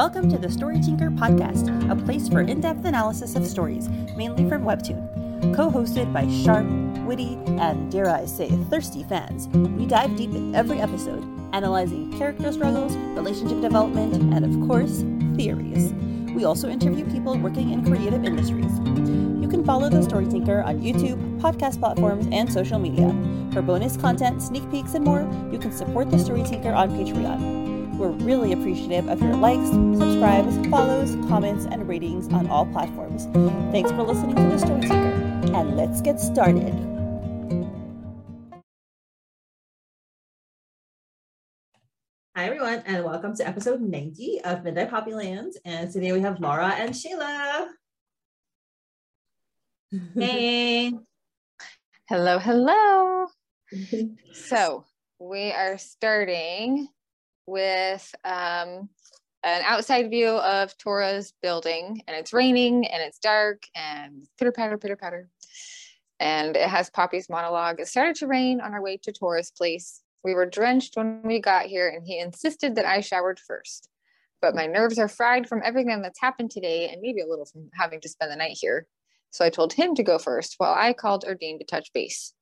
Welcome to the Story Tinker podcast, a place for in depth analysis of stories, mainly from Webtoon. Co hosted by sharp, witty, and dare I say, thirsty fans, we dive deep in every episode, analyzing character struggles, relationship development, and of course, theories. We also interview people working in creative industries. You can follow The Story Tinker on YouTube, podcast platforms, and social media. For bonus content, sneak peeks, and more, you can support The Story Tinker on Patreon. We're really appreciative of your likes, subscribes, follows, comments, and ratings on all platforms. Thanks for listening to The Story Tinker, and let's get started. Hi, everyone, and welcome to episode 90 of Midnight Poppy Land. And today we have Laura and Sheyla. Hey. Hello, hello. so we are starting with um, an outside view of Tora's building, and it's raining and it's dark and pitter patter, pitter patter. And it has Poppy's monologue. It started to rain on our way to Tora's place. We were drenched when we got here, and he insisted that I showered first. But my nerves are fried from everything that's happened today, and maybe a little from having to spend the night here. So I told him to go first while I called Erdene to touch base.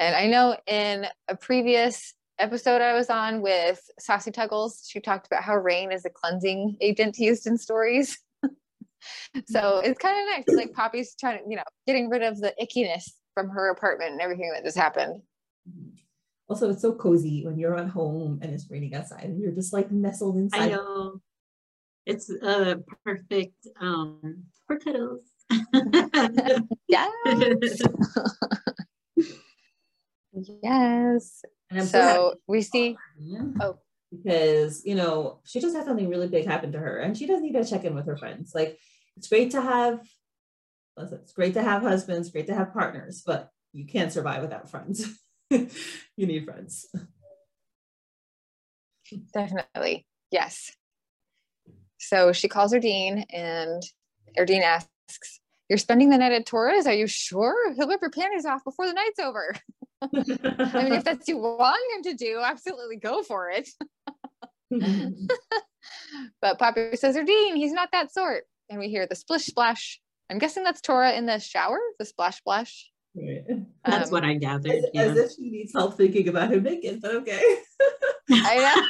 And I know in a previous episode I was on with Saucy Tuggles, she talked about how rain is a cleansing agent used in stories. so it's kind of nice. Like Poppy's trying to, you know, getting rid of the ickiness from her apartment and everything that just happened. Also, it's so cozy when you're at home and it's raining outside and you're just like nestled inside. I know. It's uh perfect um for cuddles. yes. yes. And I'm So we see, oh, because you know she just had something really big happen to her, and she does need to check in with her friends. Like it's great to have, listen, it's great to have husbands, great to have partners, but you can't survive without friends. you need friends. definitely. Yes. So she calls Erdene and Erdene asks, You're spending the night at Tora's? Are you sure? He'll rip your panties off before the night's over. I mean, if that's what you want him to do, absolutely go for it. but Poppy says, Erdene, he's not that sort. And we hear the splish splash. I'm guessing that's Tora in the shower, the splash splash. Right. That's Um, what I gathered. As, Yeah. as if she needs help thinking about him naked, but okay. I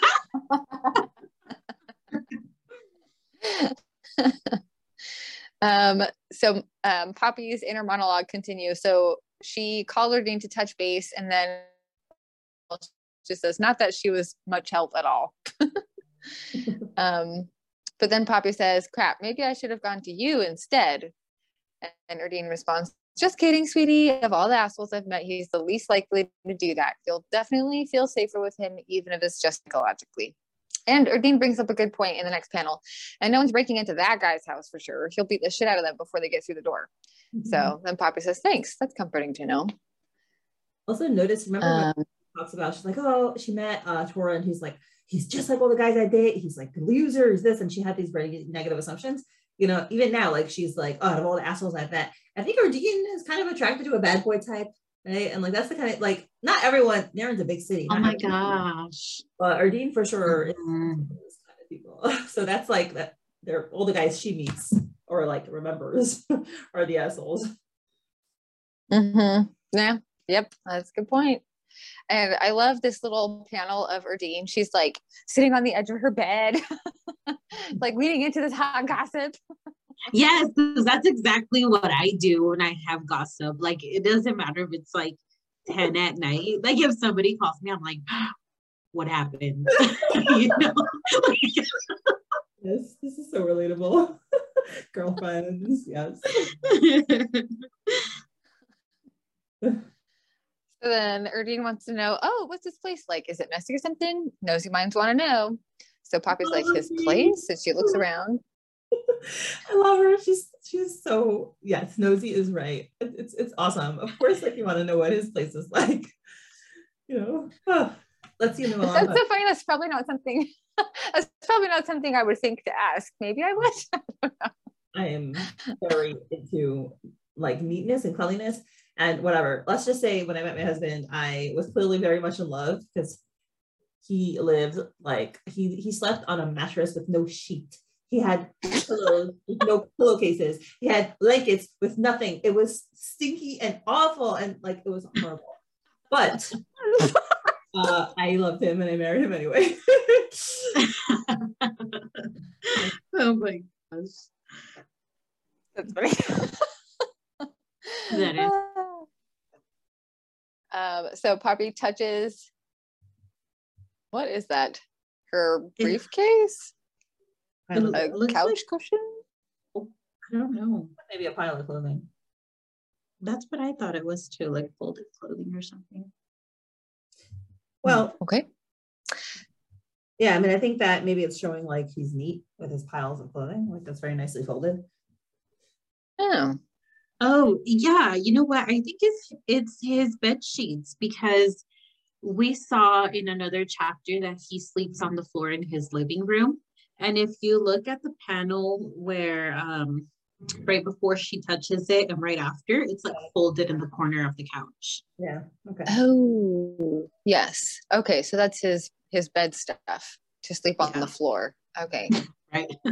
know. um, so um, Poppy's inner monologue continues. So she called Erdene to touch base and then just says, not that she was much help at all. um, but then Poppy says, crap, maybe I should have gone to you instead. And Erdene responds, just kidding, sweetie. Of all the assholes I've met, he's the least likely to do that. You'll definitely feel safer with him, even if it's just psychologically. And Erdene brings up a good point in the next panel. And no one's breaking into that guy's house for sure. He'll beat the shit out of them before they get through the door. So then Poppy says, thanks. That's comforting to know. also notice, remember when Um, she talks about she's like, oh, she met uh Tora and he's like, he's just like all the guys I date. He's like the loser, is this, and she had these very negative assumptions. You know, even now, like she's like, oh, out of all the assholes I've met, I think Erdene is kind of attracted to a bad boy type, right? And like that's the kind of like not everyone. Naren's a big city. oh my everyone, gosh. But Erdene for sure is Mhm. those kind of people. So that's like that. They're all the guys she meets or like remembers are the assholes. mhm. Yeah. Yep. That's a good point. And I love this little panel of Erdene. She's like sitting on the edge of her bed, like leaning into this hot gossip. Yes, 'cause that's exactly what I do when I have gossip. Like it doesn't matter if it's like 10 at night. Like if somebody calls me, I'm like, what happened? you know? Yes, this is so relatable. Girlfriends, yes. So then Erdene wants to know, oh, what's this place like? Is it messy or something? Nosy minds want to know. So Poppy's like, his place? And she looks around. I love her. She's she's so yes, nosy is right. It's it's awesome. Of course, like you want to know what his place is like. You know, oh, let's you know. That's so funny. That's probably not something. that's probably not something I would think to ask. Maybe I would. I am very into like neatness and cleanliness and whatever. Let's just say when I met my husband, I was clearly very much in love because he lived like he he slept on a mattress with no sheet. He had pillows with no pillowcases. He had blankets with nothing. It was stinky and awful and like it was horrible. But uh, I loved him and I married him anyway. oh my gosh. That's funny. That is. Um, so Poppy touches. What is that? Her briefcase? I It A couch like- cushion? Oh, I don't know. Maybe a pile of clothing. That's what I thought it was too, like folded clothing or something. Well, Okay. yeah, I mean, I think that maybe it's showing like he's neat with his piles of clothing. Like that's very nicely folded. Oh, Oh yeah, you know what? I think it's it's his bed sheets because we saw in another chapter that he sleeps on the floor in his living room. And if you look at the panel where um right before she touches it and right after, it's like folded in the corner of the couch. Yeah. Okay. oh, yes. Okay, so that's his his bed stuff to sleep on Yeah. the floor. Okay, Right.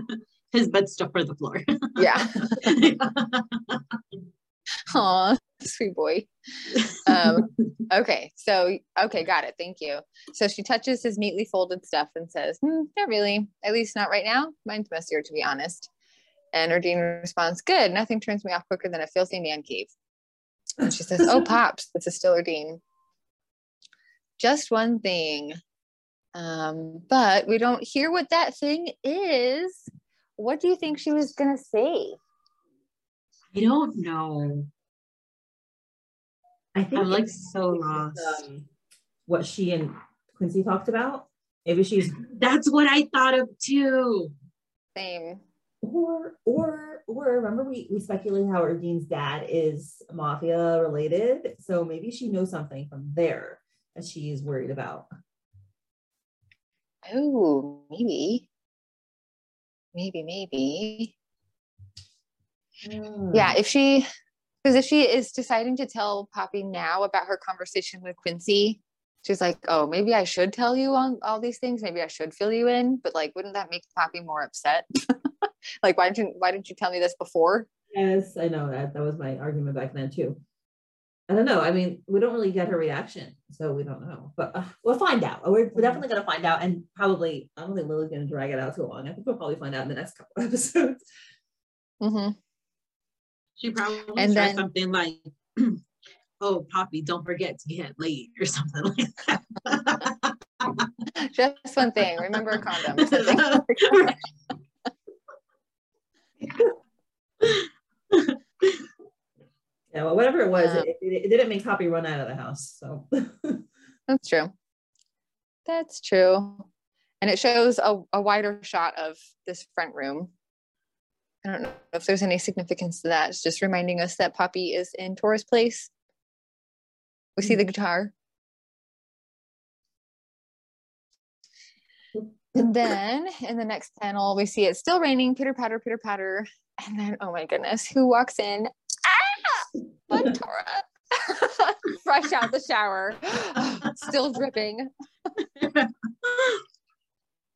his bed stuff for the floor. yeah. Aw, sweet boy. Um, okay, so okay, got it. Thank you. So she touches his neatly folded stuff and says, hmm, "Not really. At least not right now. Mine's messier, to be honest." And Erdene responds, "Good. Nothing turns me off quicker than a filthy man cave." And she says, "Oh, pops, this is still Erdene. Just one thing, um, but we don't hear what that thing is. What do you think she was gonna say?" I don't know. I think I'm like so lost. um, what she and Quincy talked about. Maybe she's That's what I thought of too. Same. or or or remember we we speculated how Erdene's dad is mafia related. So maybe she knows something from there that she is worried about. Oh, maybe. Maybe, maybe. Yeah, if she, because if she is deciding to tell Poppy now about her conversation with Quincy, she's like, oh, maybe I should tell you on all these things. Maybe I should fill you in. But like, wouldn't that make Poppy more upset? like, why didn't why didn't you tell me this before? Yes, I know that. That was my argument back then too. I don't know. I mean, we don't really get her reaction, so we don't know. But uh, we'll find out. We're, we're definitely gonna find out, and probably I don't think Lily's gonna drag it out too long. I think we'll probably find out in the next couple episodes. hmm She probably And said then- something like, "Oh, Poppy, don't forget to get laid" or something like that. Just one thing. Remember a condom. Yeah, well, whatever it was, um, it, it, it didn't make Poppy run out of the house. So That's true. That's true. And it shows a, a wider shot of this front room. I don't know if there's any significance to that. It's just reminding us that Poppy is in Tor's place. We see the guitar. And then in the next panel, we see it's still raining, pitter patter, pitter patter. And then, oh my goodness, who walks in? Ah! But Tora. Fresh out the shower, still dripping.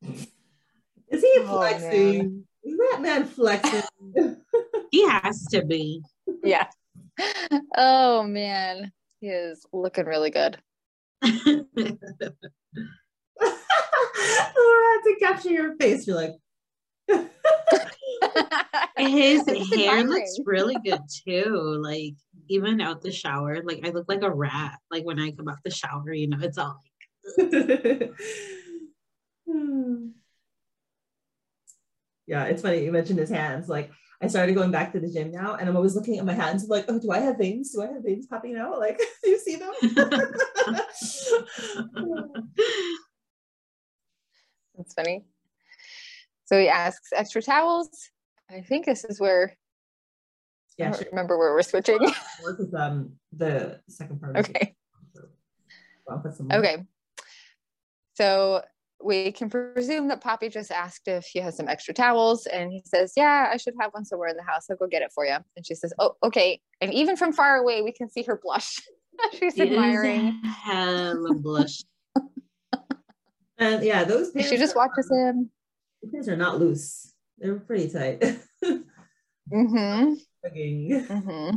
is he Oh, flexing? Is that man flexing? he has to be. Yeah. Oh man, he is looking really good. Laura had to capture your face. You're like, His hair looks really good too. Like even out the shower, like I look like a rat. Like when I come out the shower, you know, it's all Hmm. Yeah, it's funny. You mentioned his hands. Like I started going back to the gym now, and I'm always looking at my hands. like, oh, do I have veins? Do I have veins popping out? Like, do you see them? That's funny. So he asks extra towels. I think this is where I yeah, don't sure. remember where we're switching. Work with um the second part. of the- okay. I'll put some more. Okay. So we can presume that Poppy just asked if he has some extra towels, and he says, Yeah, I should have one somewhere in the house. I'll go get it for you. And she says, Oh, okay. And even from far away, we can see her blush. She's It admiring. hella blush. And yeah, those She just are- watches him. Those pants are not loose. They're pretty tight. Mm-hmm. Mm-hmm.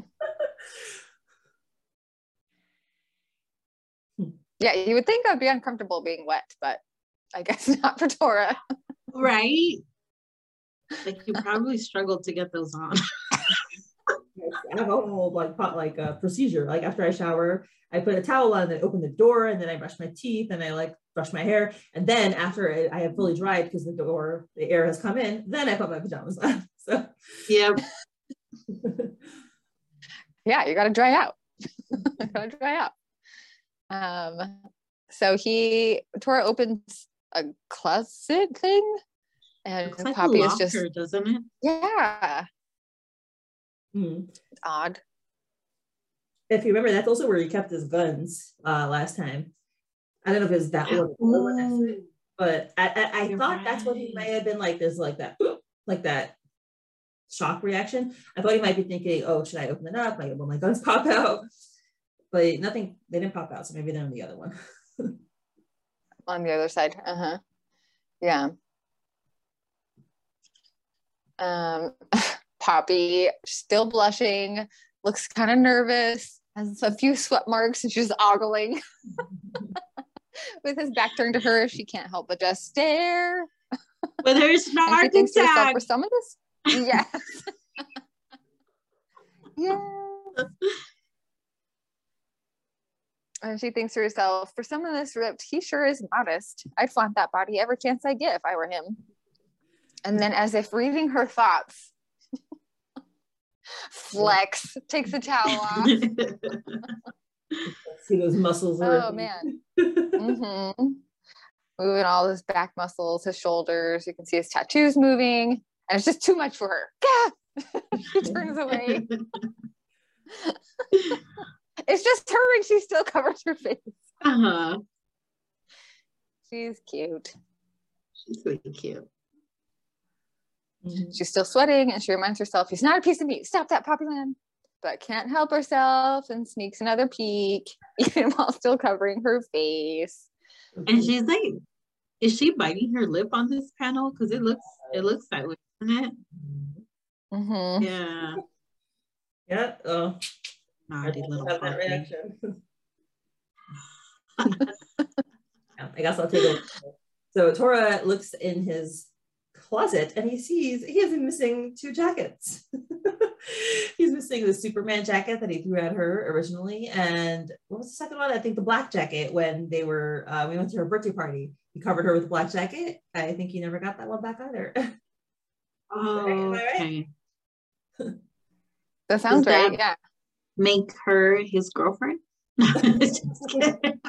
Yeah, you would think I'd be uncomfortable being wet, but I guess not for Tora. Right? Like you probably struggled to get those on. I have a whole like pot like uh, procedure. Like after I shower, I put a towel on, and then open the door, and then I brush my teeth, and I like brush my hair, and then after it, I have fully dried because the door, the air has come in, then I put my pajamas on. So Yep. Yeah, you gotta dry out. You gotta dry out. Um, so he Tora opens a closet thing, and Looks like Poppy a is just doesn't it? yeah, Hmm. it's odd. if you remember, that's also where he kept his guns uh, last time. I don't know if it was that one, or one next to it, Ooh. but I, I, I You're thought that's what he right. might have been like. There's like that, like that shock reaction. I thought he might be thinking, "Oh, should I open it up? Like, will my guns pop out?" But nothing. They didn't pop out, so maybe they're in the other one. on the other side. Uh huh. Yeah. Um, Poppy still blushing, looks kind of nervous, has a few sweat marks, and she's ogling with his back turned to her. She can't help but just stare. But there's And she snark attack. for some of this, yes. yeah. And she thinks to herself, for someone of this ripped, he sure is modest. I'd flaunt that body every chance I get if I were him. And then, as if reading her thoughts, flex, takes the towel off. See those muscles. Oh, man. hmm Moving all his back muscles, his shoulders. You can see his tattoos moving, and it's just too much for her. She turns away. It's just her, and she still covers her face. uh-huh. She's cute. She's really cute. She's still sweating, and she reminds herself, "He's not a piece of meat. Stop that, Poppyland!" But can't help herself and sneaks another peek, even while still covering her face. And she's like, is she biting her lip on this panel? Because it looks it looks that way, doesn't it? hmm Yeah. Yeah. Oh, Naughty I little have that reaction. Yeah, I guess I'll take it. So Tora looks in his closet and he sees he is missing two jackets. He's missing the Superman jacket that he threw at her originally, and what was the second one? I think the black jacket when they were uh, we went to her birthday party. He covered her with a black jacket. I think he never got that one back either. Oh, Am I right? That sounds Is that- right. Yeah. Make her his girlfriend? Just kidding.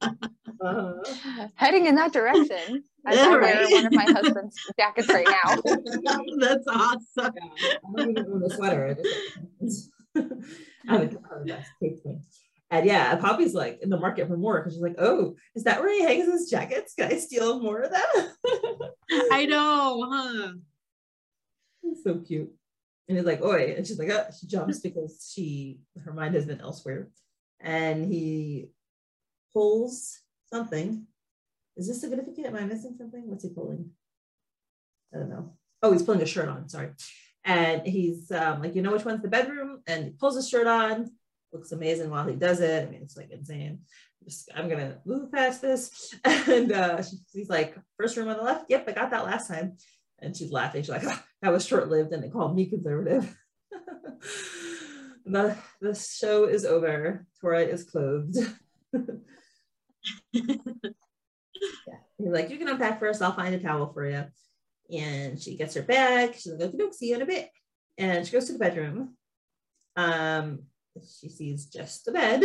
Uh-huh. Heading in that direction. As Yeah, I wear right. one of my husband's jackets right now. That's awesome. Yeah, I don't even own a sweater. I just I have a takes me. And yeah, Poppy's like in the market for more because she's like, oh, is that where he hangs his jackets? Can I steal more of them? I know, huh? It's so cute. And he's like, oi. And she's like, oh, she jumps because she her mind has been elsewhere. And he pulls something. Is this significant? Am I missing something? What's he pulling? I don't know. Oh, he's pulling a shirt on, sorry. And he's um, like, you know which one's the bedroom? And he pulls his shirt on. Looks amazing while he does it. I mean, it's like insane. Just, I'm gonna move past this. And uh, she, he's like, first room on the left. Yep, I got that last time. And she's laughing. She's like, "Ah, that was short lived, and they called me conservative. the, the show is over. Tora is clothed. yeah. He's like, you can unpack first. I'll find a towel for you. And she gets her bag. She's like, okay, see you in a bit. And she goes to the bedroom. Um, she sees just the bed,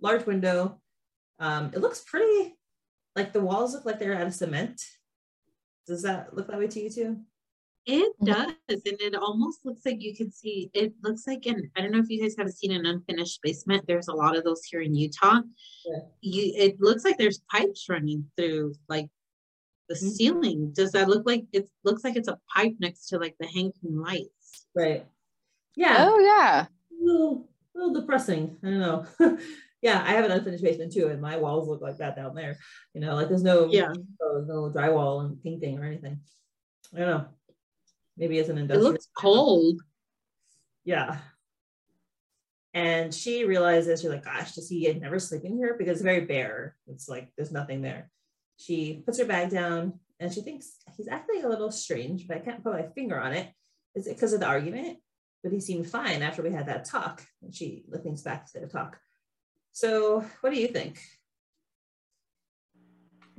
large window. Um, it looks pretty, like the walls look like they're out of cement. Does that look that way to you too? It Mhm. does, and it almost looks like you can see. It looks like an. I don't know if you guys have seen an unfinished basement. There's a lot of those here in Utah. Yeah. You, it looks like there's pipes running through like the Mhm. ceiling. Does that look like it? Looks like it's a pipe next to like the hanging lights. Right. Yeah. Oh yeah. a little, a little depressing. I don't know. yeah, I have an unfinished basement too, and my walls look like that down there. You know, like there's no Yeah. no, drywall and painting or anything. I don't know. Maybe it's an industrial. It looks cold. Yeah. And she realizes she's like, gosh, does he never sleep in here? Because it's very bare. It's like there's nothing there. She puts her bag down and she thinks he's acting a little strange, but I can't put my finger on it. Is it because of the argument? But he seemed fine after we had that talk. And she thinks back to the talk. So what do you think?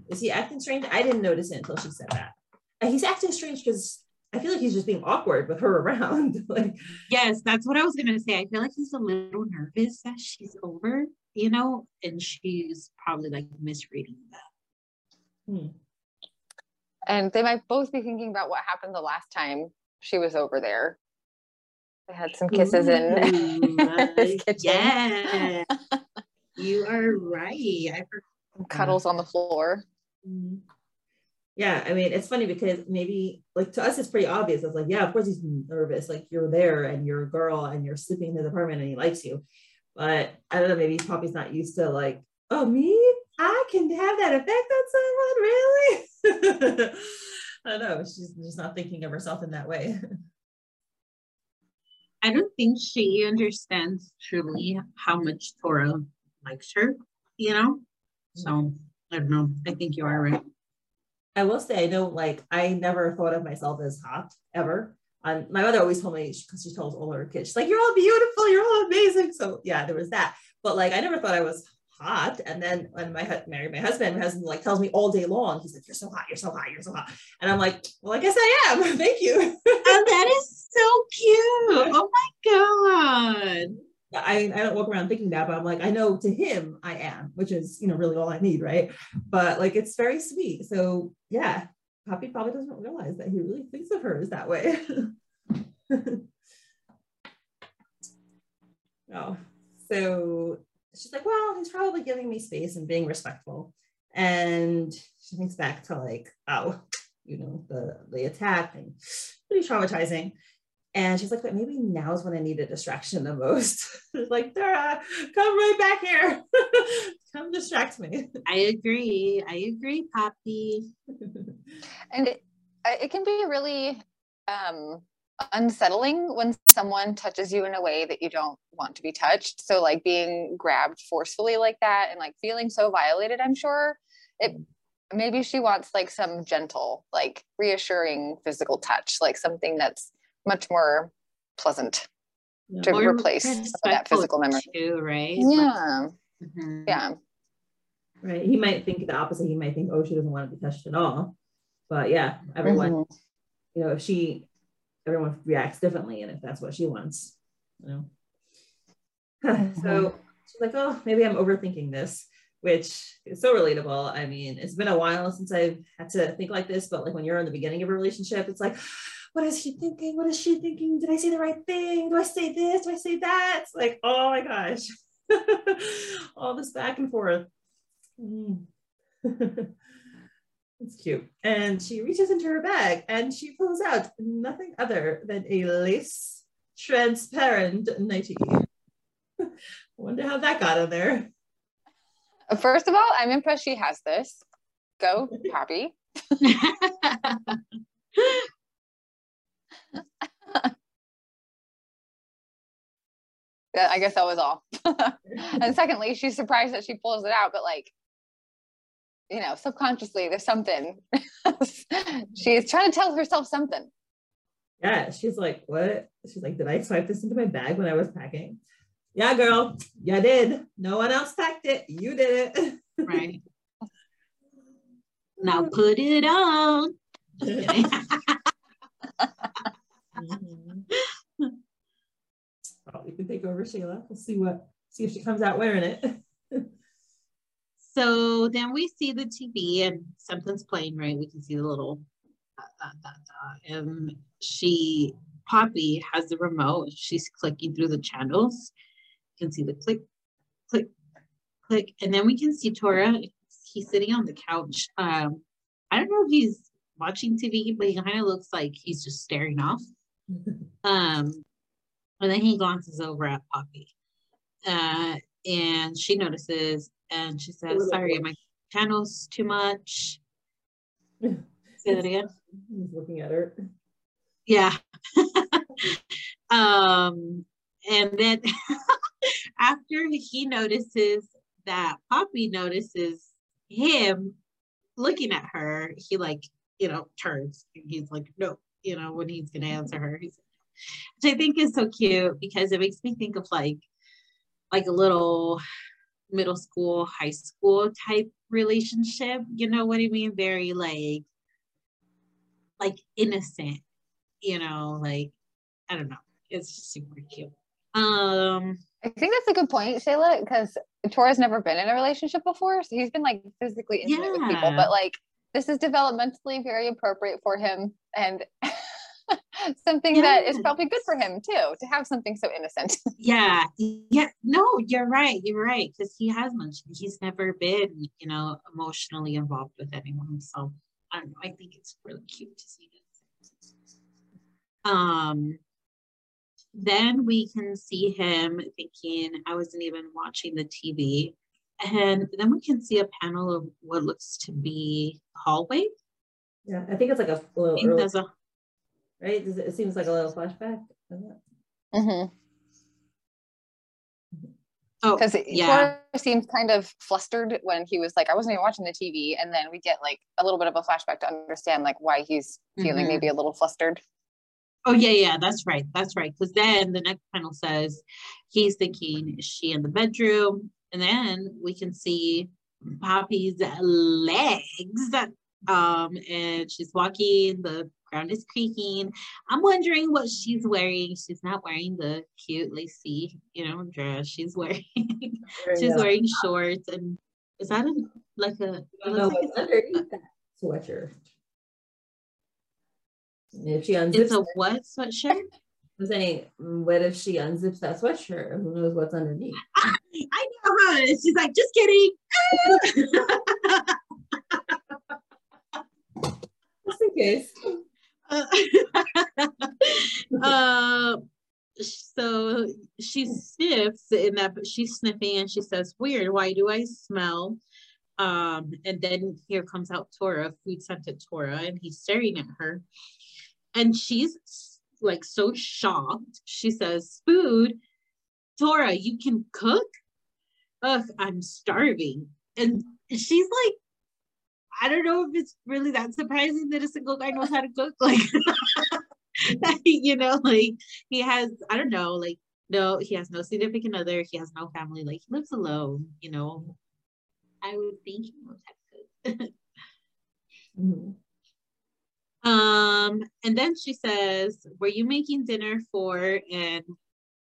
Is he acting strange? I didn't notice it until she said that. And he's acting strange because I feel like he's just being awkward with her around. like Yes, that's what I was gonna say. I feel like he's a little nervous that she's over, you know, and she's probably like misreading that. hmm. And they might both be thinking about what happened the last time she was over there. They had some kisses in Ooh, his kitchen. Yeah, you are right. I forgot. Some cuddles on the floor. Mhm. Yeah, I mean, it's funny because maybe like to us, it's pretty obvious. It's like, yeah, of course he's nervous. Like you're there and you're a girl and you're sleeping in his apartment and he likes you. But I don't know, maybe Poppy's not used to like, oh, me? I can have that effect on someone, really? I don't know. She's just not thinking of herself in that way. I don't think she understands truly how much Tora likes her, you know? So I don't know. I think you are right. I will say, I know, like, I never thought of myself as hot ever. Um, my mother always told me because she tells all her kids, she's like, "You're all beautiful, you're all amazing." So yeah, there was that. But like, I never thought I was hot. And then when my hu- married my husband, my husband like tells me all day long, he's like, "You're so hot, you're so hot, you're so hot," and I'm like, "Well, I guess I am. Thank you." Oh, that is so cute. Oh my God. I I don't walk around thinking that, but I'm like, I know to him I am, which is you know really all I need, right? But like, it's very sweet. So yeah, Poppy probably doesn't realize that he really thinks of her as that way. oh, so she's like, well, he's probably giving me space and being respectful. And she thinks back to like, oh, you know, the the attack and pretty traumatizing. And she's like, but maybe now's when I need a distraction the most. Like, Dara, come right back here. come distract me. I agree. I agree, Poppy. And it, it can be really um, unsettling when someone touches you in a way that you don't want to be touched. So, like being grabbed forcefully like that and like feeling so violated, I'm sure it maybe she wants like some gentle, like reassuring physical touch, like something that's much more pleasant to More replace some of that physical memory. Too, right? Yeah. Mhm. Yeah. Right. He might think the opposite. He might think, oh, she doesn't want to be touched at all. But yeah, everyone, Mhm. you know, if she, everyone reacts differently. And if that's what she wants, you know. so she's like, oh, maybe I'm overthinking this, which is so relatable. I mean, it's been a while since I've had to think like this, but like when you're in the beginning of a relationship, it's like, what is she thinking? What is she thinking? Did I say the right thing? Do I say this? Do I say that? It's like, oh my gosh. All this back and forth. Mm. it's cute. And she reaches into her bag and she pulls out nothing other than a lace transparent nightie. Wonder how that got in there. First of all, I'm impressed she has this. Go, Poppy. I guess that was all. and secondly, she's surprised that she pulls it out, but like, you know, subconsciously there's something. she's trying to tell herself something. Yeah, she's like, what? She's like, did I swipe this into my bag when I was packing? Yeah, girl, you did. No one else packed it. You did it. right. Now put it on. Just kidding. Mhm. Oh, we can take over Sheyla. We'll see what see if she comes out wearing it. So then we see the TV and something's playing, right? We can see the little dot, dot, dot, dot. and she Poppy has the remote. She's clicking through the channels. You can see the click, click, click, and then we can see Tora. He's sitting on the couch. Um, I don't know if he's watching TV, but he kind of looks like he's just staring off. Um, and then he glances over at Poppy. Uh, and she notices and she says, Sorry, my channel's too much. Say that again. He's looking at her. Yeah. um, and then after he notices that Poppy notices him looking at her, he like, you know, turns and he's like, no, you know, when he's gonna answer her. He's which I think is so cute because it makes me think of like like a little middle school, high school type relationship. You know what I mean? Very like like innocent, you know, like I don't know. It's just super cute. Um I think that's a good point, Sheyla, because Tora's never been in a relationship before. So he's been like physically intimate with people, but like this is developmentally very appropriate for him and something that is probably good for him too, to have something so innocent. yeah, yeah, no, you're right. You're right. Because he has mentioned he's never been, you know, emotionally involved with anyone. So I don't know. I think it's really cute to see this. Um then we can see him thinking, I wasn't even watching the TV. And then we can see a panel of what looks to be hallway. Yeah, I think it's like a I little early, there's a right? Does It it seems like a little flashback. doesn't it? Because oh yeah. yeah. Tora seemed kind of flustered when he was like, I wasn't even watching the TV. And then we get like a little bit of a flashback to understand like why he's feeling Mhm. maybe a little flustered. Oh yeah, yeah, that's right. That's right. Because then the next panel says he's thinking, is she in the bedroom? And then we can see Poppy's legs. Um, and she's walking, the ground is creaking. I'm wondering what she's wearing. She's not wearing the cute lacy, you know, dress. She's wearing she's wearing shorts and is that a, like a looks like underneath that sweatshirt. If she unzips, it's a it, what sweatshirt? I'm saying, what if she unzips that sweatshirt? Who knows what's underneath? I know how it is. She's like, just kidding. Just in case. uh, so she sniffs in that she's sniffing and she says, Weird, why do I smell? Um, and then here comes out Tora, food scented Tora, and he's staring at her. And she's like so shocked. She says, Food, Tora, you can cook? Ugh, I'm starving. And she's like, I don't know if it's really that surprising that a single guy knows how to cook. Like, you know, like he has, I don't know, like, no, he has no significant other. He has no family. Like, he lives alone, you know. I would think he knows how to cook. Mhm. Um, and then she says, Were you making dinner for and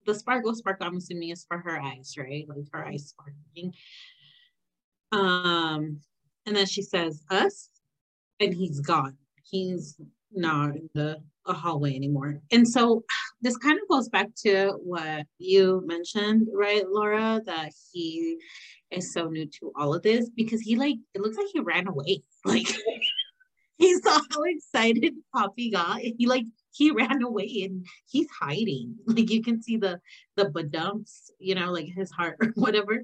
the sparkle sparkle, I'm assuming is for her eyes, right? Like her eyes sparkling. Um, and then she says, Us, and he's gone. He's not in the a hallway anymore. And so this kind of goes back to what you mentioned, right, Laura, that he is so new to all of this because he like it looks like he ran away. Like he saw how excited Poppy got. He like he ran away and he's hiding. Like you can see the the badumps, you know, like his heart or whatever.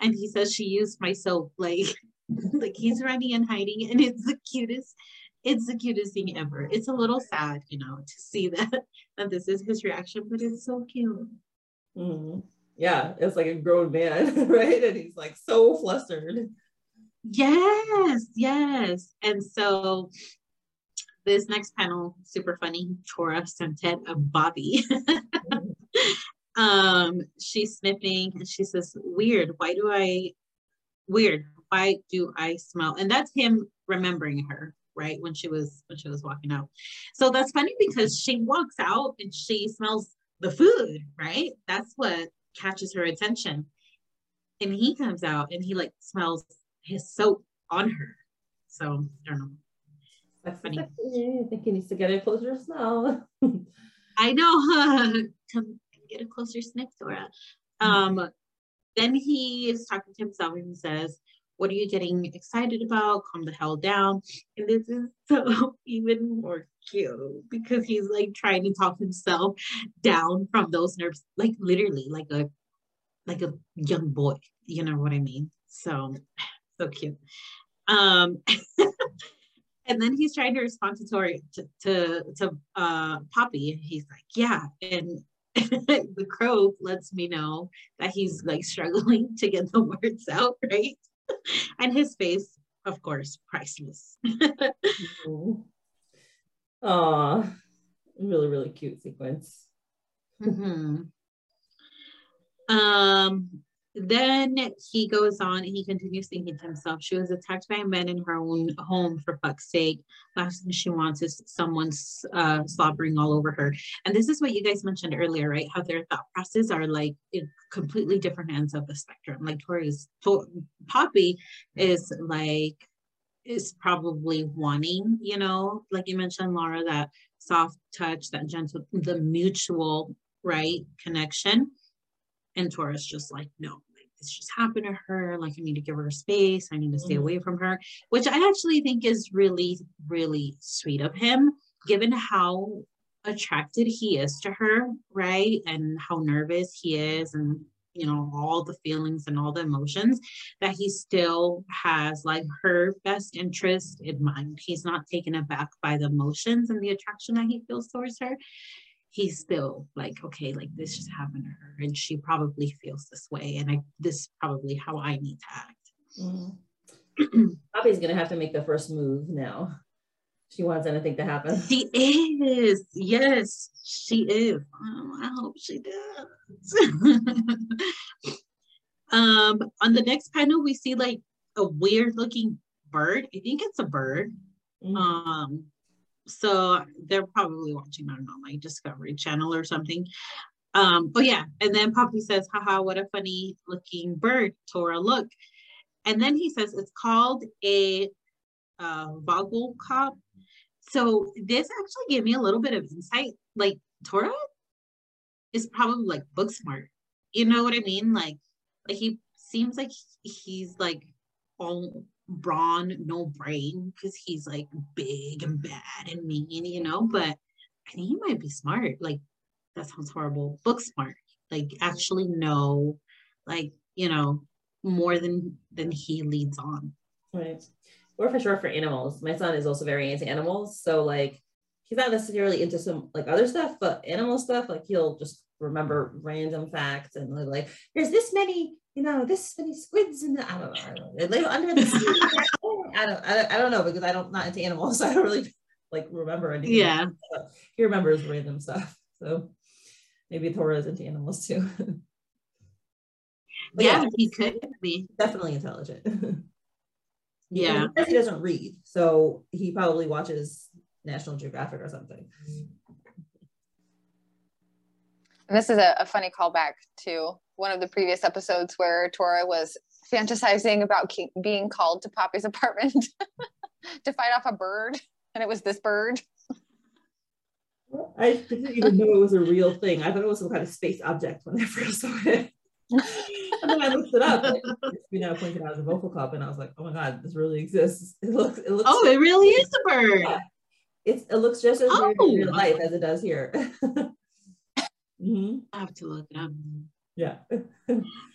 And he says she used my soap. Like like he's running and hiding, and it's the cutest. It's the cutest thing ever. It's a little sad, you know, to see that that this is his reaction, but it's so cute. Mhm. Yeah, it's like a grown man, right? And he's like so flustered. Yes, yes. And so this next panel, super funny. Tora sent it a Poppy. um, she's sniffing and she says, Weird, why do I weird, why do I smell? And that's him remembering her, right? When she was when she was walking out. So that's funny because she walks out and she smells the food, right? That's what catches her attention. And he comes out and he like smells his soap on her. So I don't know. That's Funny. I think he needs to get a closer smell. I know. Come get a closer sniff, Dora. Um, then he is talking to himself and he says, What are you getting excited about? Calm the hell down. And this is so even more cute because he's like trying to talk himself down from those nerves, like literally, like a like a young boy. You know what I mean? So so cute. Um and then he's trying to respond to Tori to to, to uh Poppy. He's like, yeah. And the crow lets me know that he's like struggling to get the words out, right? and his face, of course, priceless. Aw, really, really cute sequence. Mm-hmm. Um, then he goes on and he continues thinking to himself, she was attacked by men in her own home for fuck's sake. Last thing she wants is someone's uh, slobbering all over her. And this is what you guys mentioned earlier, right? How their thought processes are like completely different ends of the spectrum. Like Tori's, to- Poppy is like, is probably wanting, you know, like you mentioned, Laura, that soft touch, that gentle, the mutual, right, connection and Tora's just like, no, like this just happened to her. Like, I need to give her space. I need to stay Mhm. away from her, which I actually think is really, really sweet of him, given how attracted he is to her, right? And how nervous he is, and you know, all the feelings and all the emotions that he still has like her best interest in mind. He's not taken aback by the emotions and the attraction that he feels towards her he's still like, okay, like this just happened to her, and she probably feels this way, and I this is probably how I need to act. Mhm. Poppy's gonna have to make the first move now. She wants anything to happen. She is, yes, she is. Oh, I hope she does. um, on the next panel, we see like a weird looking bird. I think it's a bird. Mhm. Um, so they're probably watching, I don't know, like Discovery Channel or something. Um, but yeah, and then Poppy says, haha, what a funny looking bird, Tora, look. And then he says it's called a uh Vogelkop. So this actually gave me a little bit of insight. Like Tora is probably like book smart. You know what I mean? Like like he seems like he's like all brawn, no brain, because he's like big and bad and mean, you know. Mm-hmm. But I think he might be smart. Like that sounds horrible. Book smart. Like actually know, like you know, more than than he leads on. Right. Or for sure for animals. My son is also very into animals. So like he's not necessarily into some like other stuff, but animal stuff, like he'll just remember random facts and like, like there's this many, you know, this many squids in the I don't know, I don't know. They live under the sea. I don't, I don't I don't know because I don't not into animals, so I don't really like remember anything. Yeah. But he remembers random stuff. So maybe Thor is into animals too. But yeah, he could be. definitely intelligent. Yeah. Because he doesn't read, so he probably watches National Geographic or something. And this is a, a funny callback to one of the previous episodes where Tora was fantasizing about ke- being called to Poppy's apartment to fight off a bird, and it was this bird. I didn't even know it was a real thing. I thought it was some kind of space object when I first saw it. and then I looked it up. You know, pointed out as a Vogelkop, and I was like, "Oh my god, this really exists." It looks, it looks, Oh, it really is a bird. Yeah. it's, it looks just as weird in real Oh. life as it does here. hmm I have to look it up. Yeah.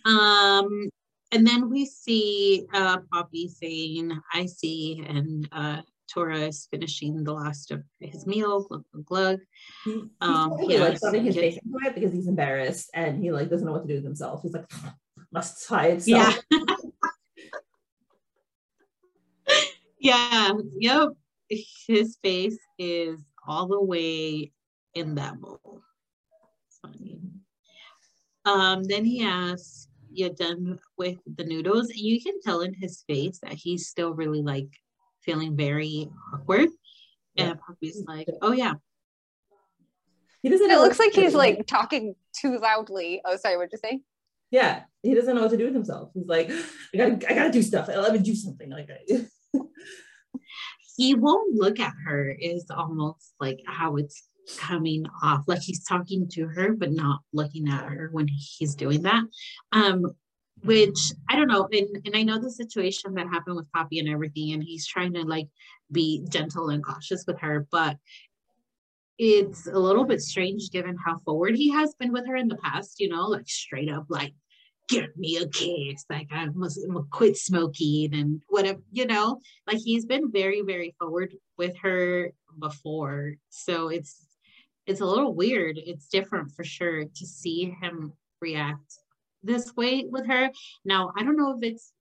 Um, and then we see uh, Poppy saying, "I see," and uh, Tora is finishing the last of his meal. Glug glug glug. He, he's Um, totally yeah, like his face into it because he's embarrassed and he like doesn't know what to do with himself. He's like, must hide. So. Yeah. Yeah. Yep. His face is all the way in that bowl. It's funny. Um, then he asks, "You done with the noodles?" And you can tell in his face that he's still really like feeling very awkward. Yeah. And Poppy's like, "Oh yeah, He doesn't. It know looks like he's do. like talking too loudly. Oh, sorry, what'd you say? yeah, he doesn't know what to do with himself. He's like, I gotta, I gotta do stuff. Let me do something. Like, I- he won't look at her is almost like how it's coming off like he's talking to her but not looking at her when he's doing that um which i don't know and, and i know the situation that happened with poppy and everything and he's trying to like be gentle and cautious with her but it's a little bit strange given how forward he has been with her in the past you know like straight up like give me a kiss. Like I must quit smoking and whatever, you know, like he's been very, very forward with her before. So it's it's a little weird. It's different for sure to see him react this way with her. Now I don't know if it's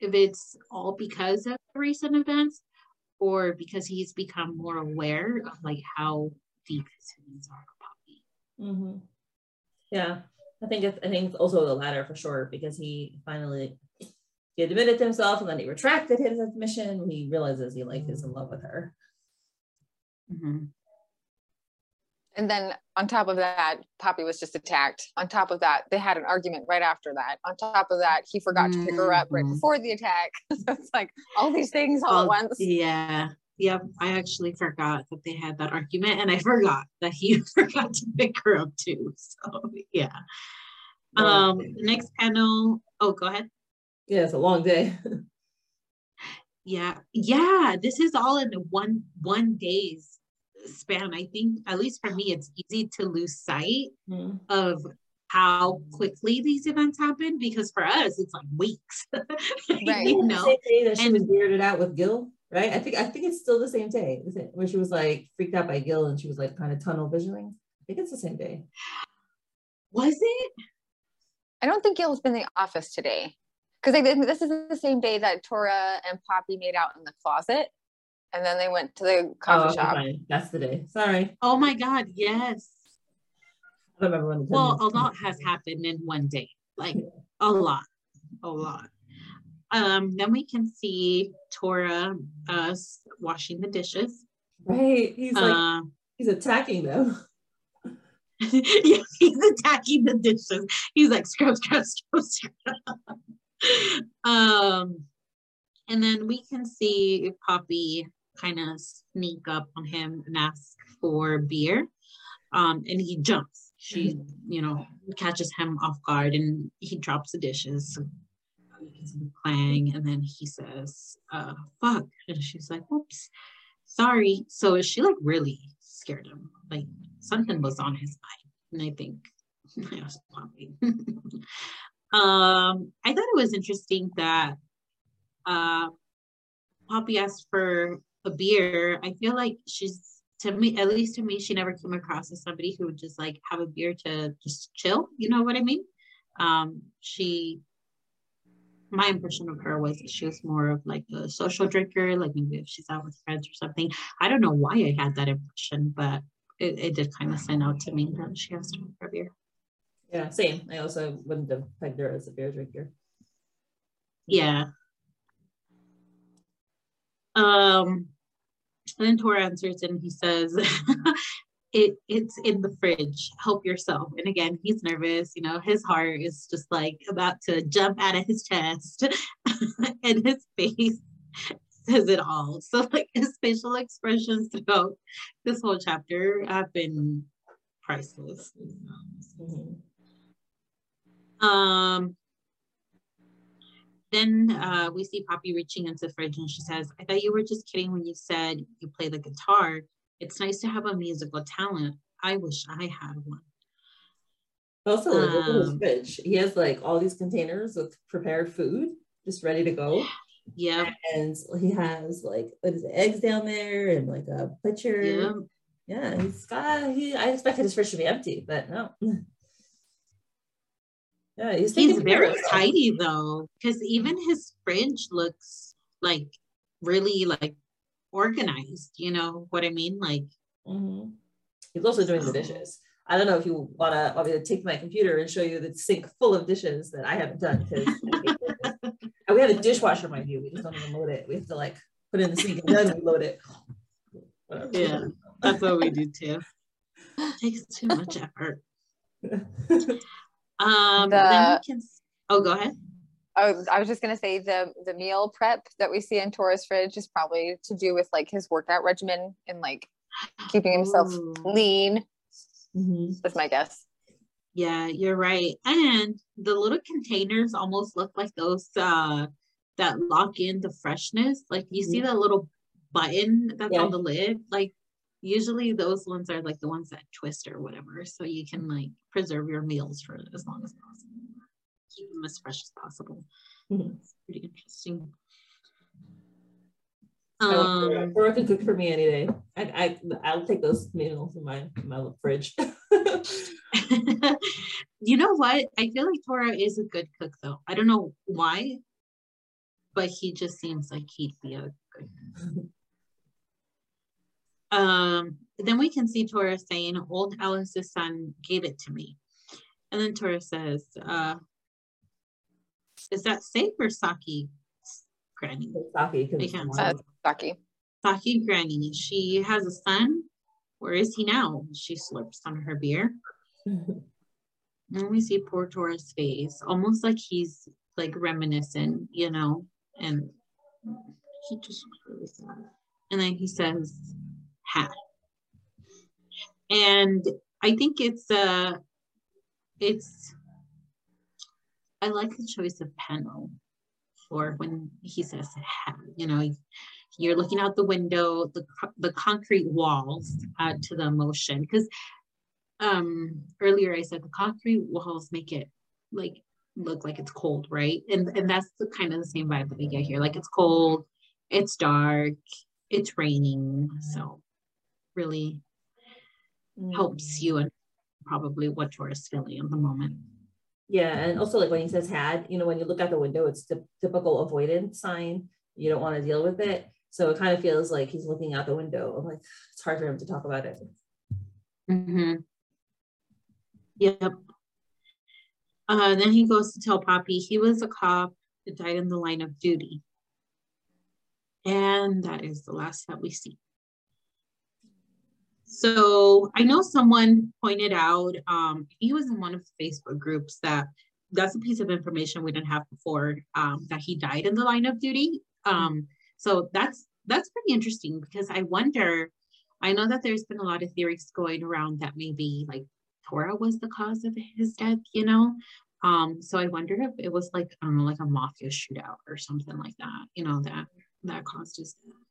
if it's all because of the recent events or because he's become more aware of like how deep his feelings are about me. Mm-hmm. Yeah, I think it's I think it's also the latter for sure because he finally he admitted to himself and then he retracted his admission. He realizes he like is in love with her. Mm-hmm. And then on top of that, Poppy was just attacked. On top of that, they had an argument right after that. On top of that, he forgot to pick her up right Mhm. before the attack. so it's like all these things all, All- at once. Yeah. Yep. I actually forgot that they had that argument and I forgot that he forgot to pick her up too. So yeah. Um next panel. Oh, go ahead. Yeah, it's a long day. Yeah. Yeah. This is all in one one day's span. I think at least for me, it's easy to lose sight Mhm. of how quickly these events happen because for us it's like weeks. Right. you The know? same day that she and- was weirded out with Gil, right? I think I think it's still the same day is it? where she was like freaked out by Gil and she was like kind of tunnel visioning. I think it's the same day. Was it? I don't think Gil's been in the office today. Because I think this is the same day that Tora and Poppy made out in the closet. And then they went to the coffee Oh, shop. fine. That's the day. Sorry, Oh my god, yes. I don't remember when. Well, a lot has happened in one day. Like a lot. A lot. Um, then we can see Tora uh washing the dishes. Right, he's like Uh, he's attacking them. yeah, he's attacking the dishes. He's like scrub, scrub, scrub, scrub. um, and then we can see Poppy kind of sneak up on him and ask for beer. Um, and he jumps. She, you know, catches him off guard and he drops the dishes. You can see the clang, and then he says, uh, fuck. And she's like, whoops, sorry. So she like really scared him. Like something was on his mind. And I think it was Poppy. um, I thought it was interesting that uh Poppy asked for a beer. I feel like she's to me, at least to me, she never came across as somebody who would just like have a beer to just chill. You know what I mean? Um, she my impression of her was that she was more of like a social drinker, like maybe if she's out with friends or something. I don't know why I had that impression, but it, it did kind of stand out to me that she asked for a beer. Yeah, same. I also wouldn't have pegged her as a beer drinker. Yeah. Um, and then Tor answers and he says, "It it's in the fridge. Help yourself." And again, he's nervous. You know, his heart is just like about to jump out of his chest, and his face says it all. So, like his facial expressions throughout this whole chapter have been priceless. Mhm. Um, then uh, we see Poppy reaching into the fridge and she says, I thought you were just kidding when you said you play the guitar. It's nice to have a musical talent. I wish I had one. Also, look at his Um, fridge. He has like all these containers with prepared food just ready to go. Yeah, And he has like what is it, eggs down there and like a pitcher. yeah. Yeah, he's got he I expected his fridge to be empty, but no. Yeah, he's, He's very tidy though, because even his fridge looks like really like organized. You know what I mean? Like, Mhm. He's also doing the dishes. I don't know if you wanna want me to take my computer and show you the sink full of dishes that I haven't done because we have a dishwasher, mind you. We just don't even load it. We have to like put it in the sink and then we load it. Whatever. Yeah. that's what we do too. It takes too much effort. Um, then The- we can. Oh, go ahead. Oh, I was just gonna say the the meal prep that we see in Tora's fridge is probably to do with like his workout regimen and like keeping himself Ooh. lean. Mhm. That's my guess. Yeah, you're right. And the little containers almost look like those uh that lock in the freshness. Like you see that little button that's Yeah. on the lid. Like usually those ones are like the ones that twist or whatever. So you can like preserve your meals for as long as possible. keep them as fresh as possible. Mhm. It's pretty interesting. Um, or can cook for me any day. I, I I'll take those meals in my in my fridge. you know what? I feel like Tora is a good cook though. I don't know why, but he just seems like he'd be a good cook. Um, then we can see Tora saying, Old Alice's son gave it to me. And then Tora says, uh, is that safe or Saki granny? Saki, 'cause I it's can't warm. say. Uh, Saki. Saki granny. She has a son. Where is he now? She slurps on her beer. And we see poor Tora's face, almost like he's like reminiscent, you know, and he just looks really sad. And then he says, hat. And I think it's uh it's I like the choice of panel for when he says hat, you know, you're looking out the window, the the concrete walls add to the emotion because um earlier I said the concrete walls make it like look like it's cold, right? And and that's the kind of the same vibe that we get here. Like it's cold, it's dark, it's raining, so really Mm. helps you and probably what Tora's feeling at the moment. Yeah, and also like when he says had, you know, when you look out the window, it's the typical avoidance sign. You don't want to deal with it. So it kind of feels like he's looking out the window. I'm like, it's hard for him to talk about it. Mm-hmm. Yep. Uh, then he goes to tell Poppy he was a cop that died in the line of duty. And that is the last that we see. So I know someone pointed out, um, he was in one of the Facebook groups that that's a piece of information we didn't have before, um, that he died in the line of duty. Um, so that's that's pretty interesting because I wonder, I know that there's been a lot of theories going around that maybe like Tora was the cause of his death, you know? Um, so I wonder if it was like, I don't know, like a mafia shootout or something like that, you know, that that caused his death.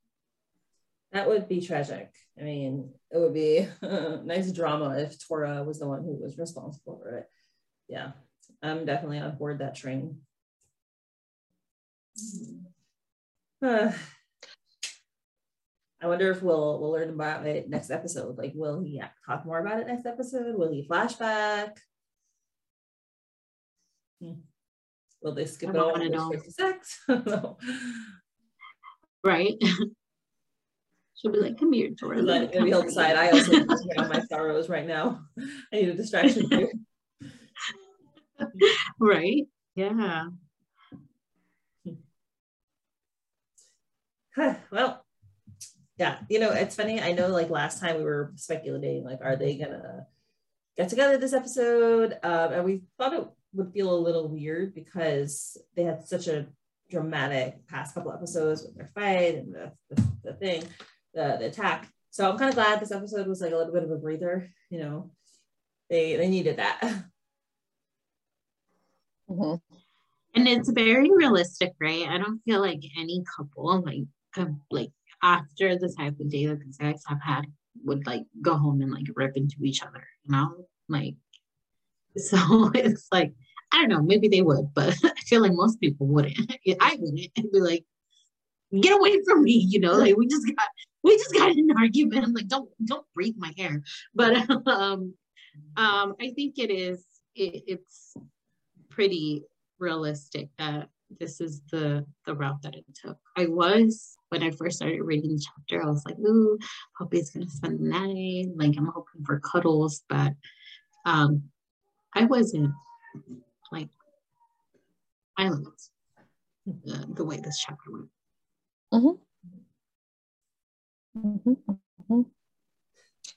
That would be tragic. I mean, it would be nice drama if Tora was the one who was responsible for it. Yeah, I'm definitely on board that train. Uh, I wonder if we'll we'll learn about it next episode. Like, will he talk more about it next episode? Will he flashback? Hmm. Will they skip it all wanna and go know. straight to sex? No. Right? She'll be like, come here, Tora. let me But maybe he'll comfort. I also on my sorrows right now. I need a distraction right? Yeah. well, yeah, you know, it's funny. I know like last time we were speculating, like, are they gonna get together this episode? Um, and we thought it would feel a little weird because they had such a dramatic past couple episodes with their fight and the, the, the thing, the, the attack. So I'm kind of glad this episode was like a little bit of a breather, you know. They they needed that. Mhm. And it's very realistic, right? I don't feel like any couple, like, com- like after the type of day that these guys have had, would like go home and like rip into each other, you know? Like, so it's like, I don't know, maybe they would, but I feel like most people wouldn't. I wouldn't. I'd be like, get away from me, you know? Like, we just got, we just got an argument. Like, don't, don't break my hair. But, um, um, I think it is, it, it's pretty realistic that this is the the route that it took. I was when I first started reading the chapter, I was like, ooh, Poppy's gonna spend the night. Like I'm hoping for cuddles, but um I wasn't like I loved the, the way this chapter went. Mhm, mhm.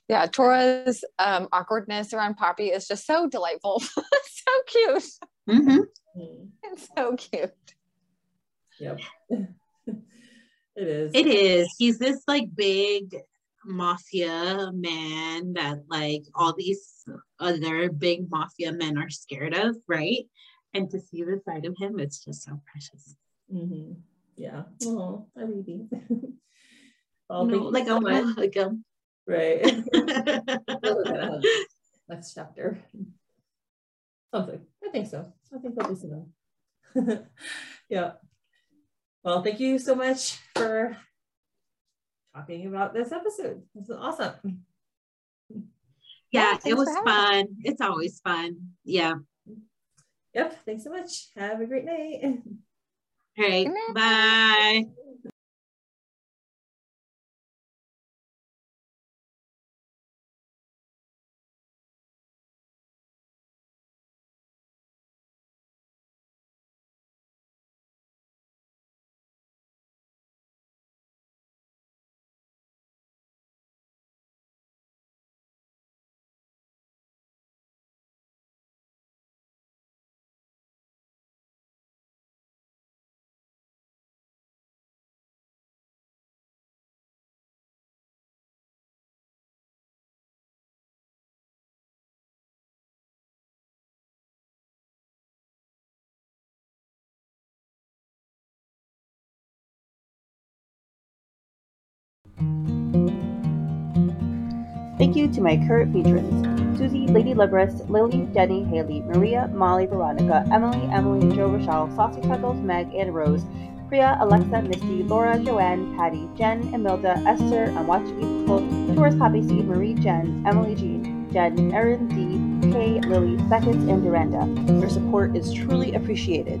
Yeah, Tora's um, awkwardness around Poppy is just so delightful. so cute. Mhm. Hmm. It's so cute. Yep. it is. It is. He's this like big mafia man that like all these other big mafia men are scared of, right? And to see the side of him, it's just so precious. hmm Yeah. Oh, I baby. You know, thank you like so a much. like a Right. We'll look at it. Next chapter. Something. I think so. I think that'll be soon. yeah. Well, thank you so much for talking about this episode. This is awesome. Yeah, Yeah, it was thanks for fun. It's always fun. Yeah. Yep. Thanks so much. Have a great night. All right. Bye. Thank you to my current patrons Susie, Lady Libris, Lily, Jenny, Haley, Maria, Molly, Veronica, Emily, Emily, Joe, Rochelle, Saucy Puddles, Meg, and Rose, Priya, Alexa, Misty, Laura, Joanne, Patty, Jen, Emilda, Esther, Unwatched Beautiful, Doris Poppy Seed, Marie, Jen, Emily Jean, Jen, Erin D, Kay, Lily, Beckett, and Duranda. Your support is truly appreciated.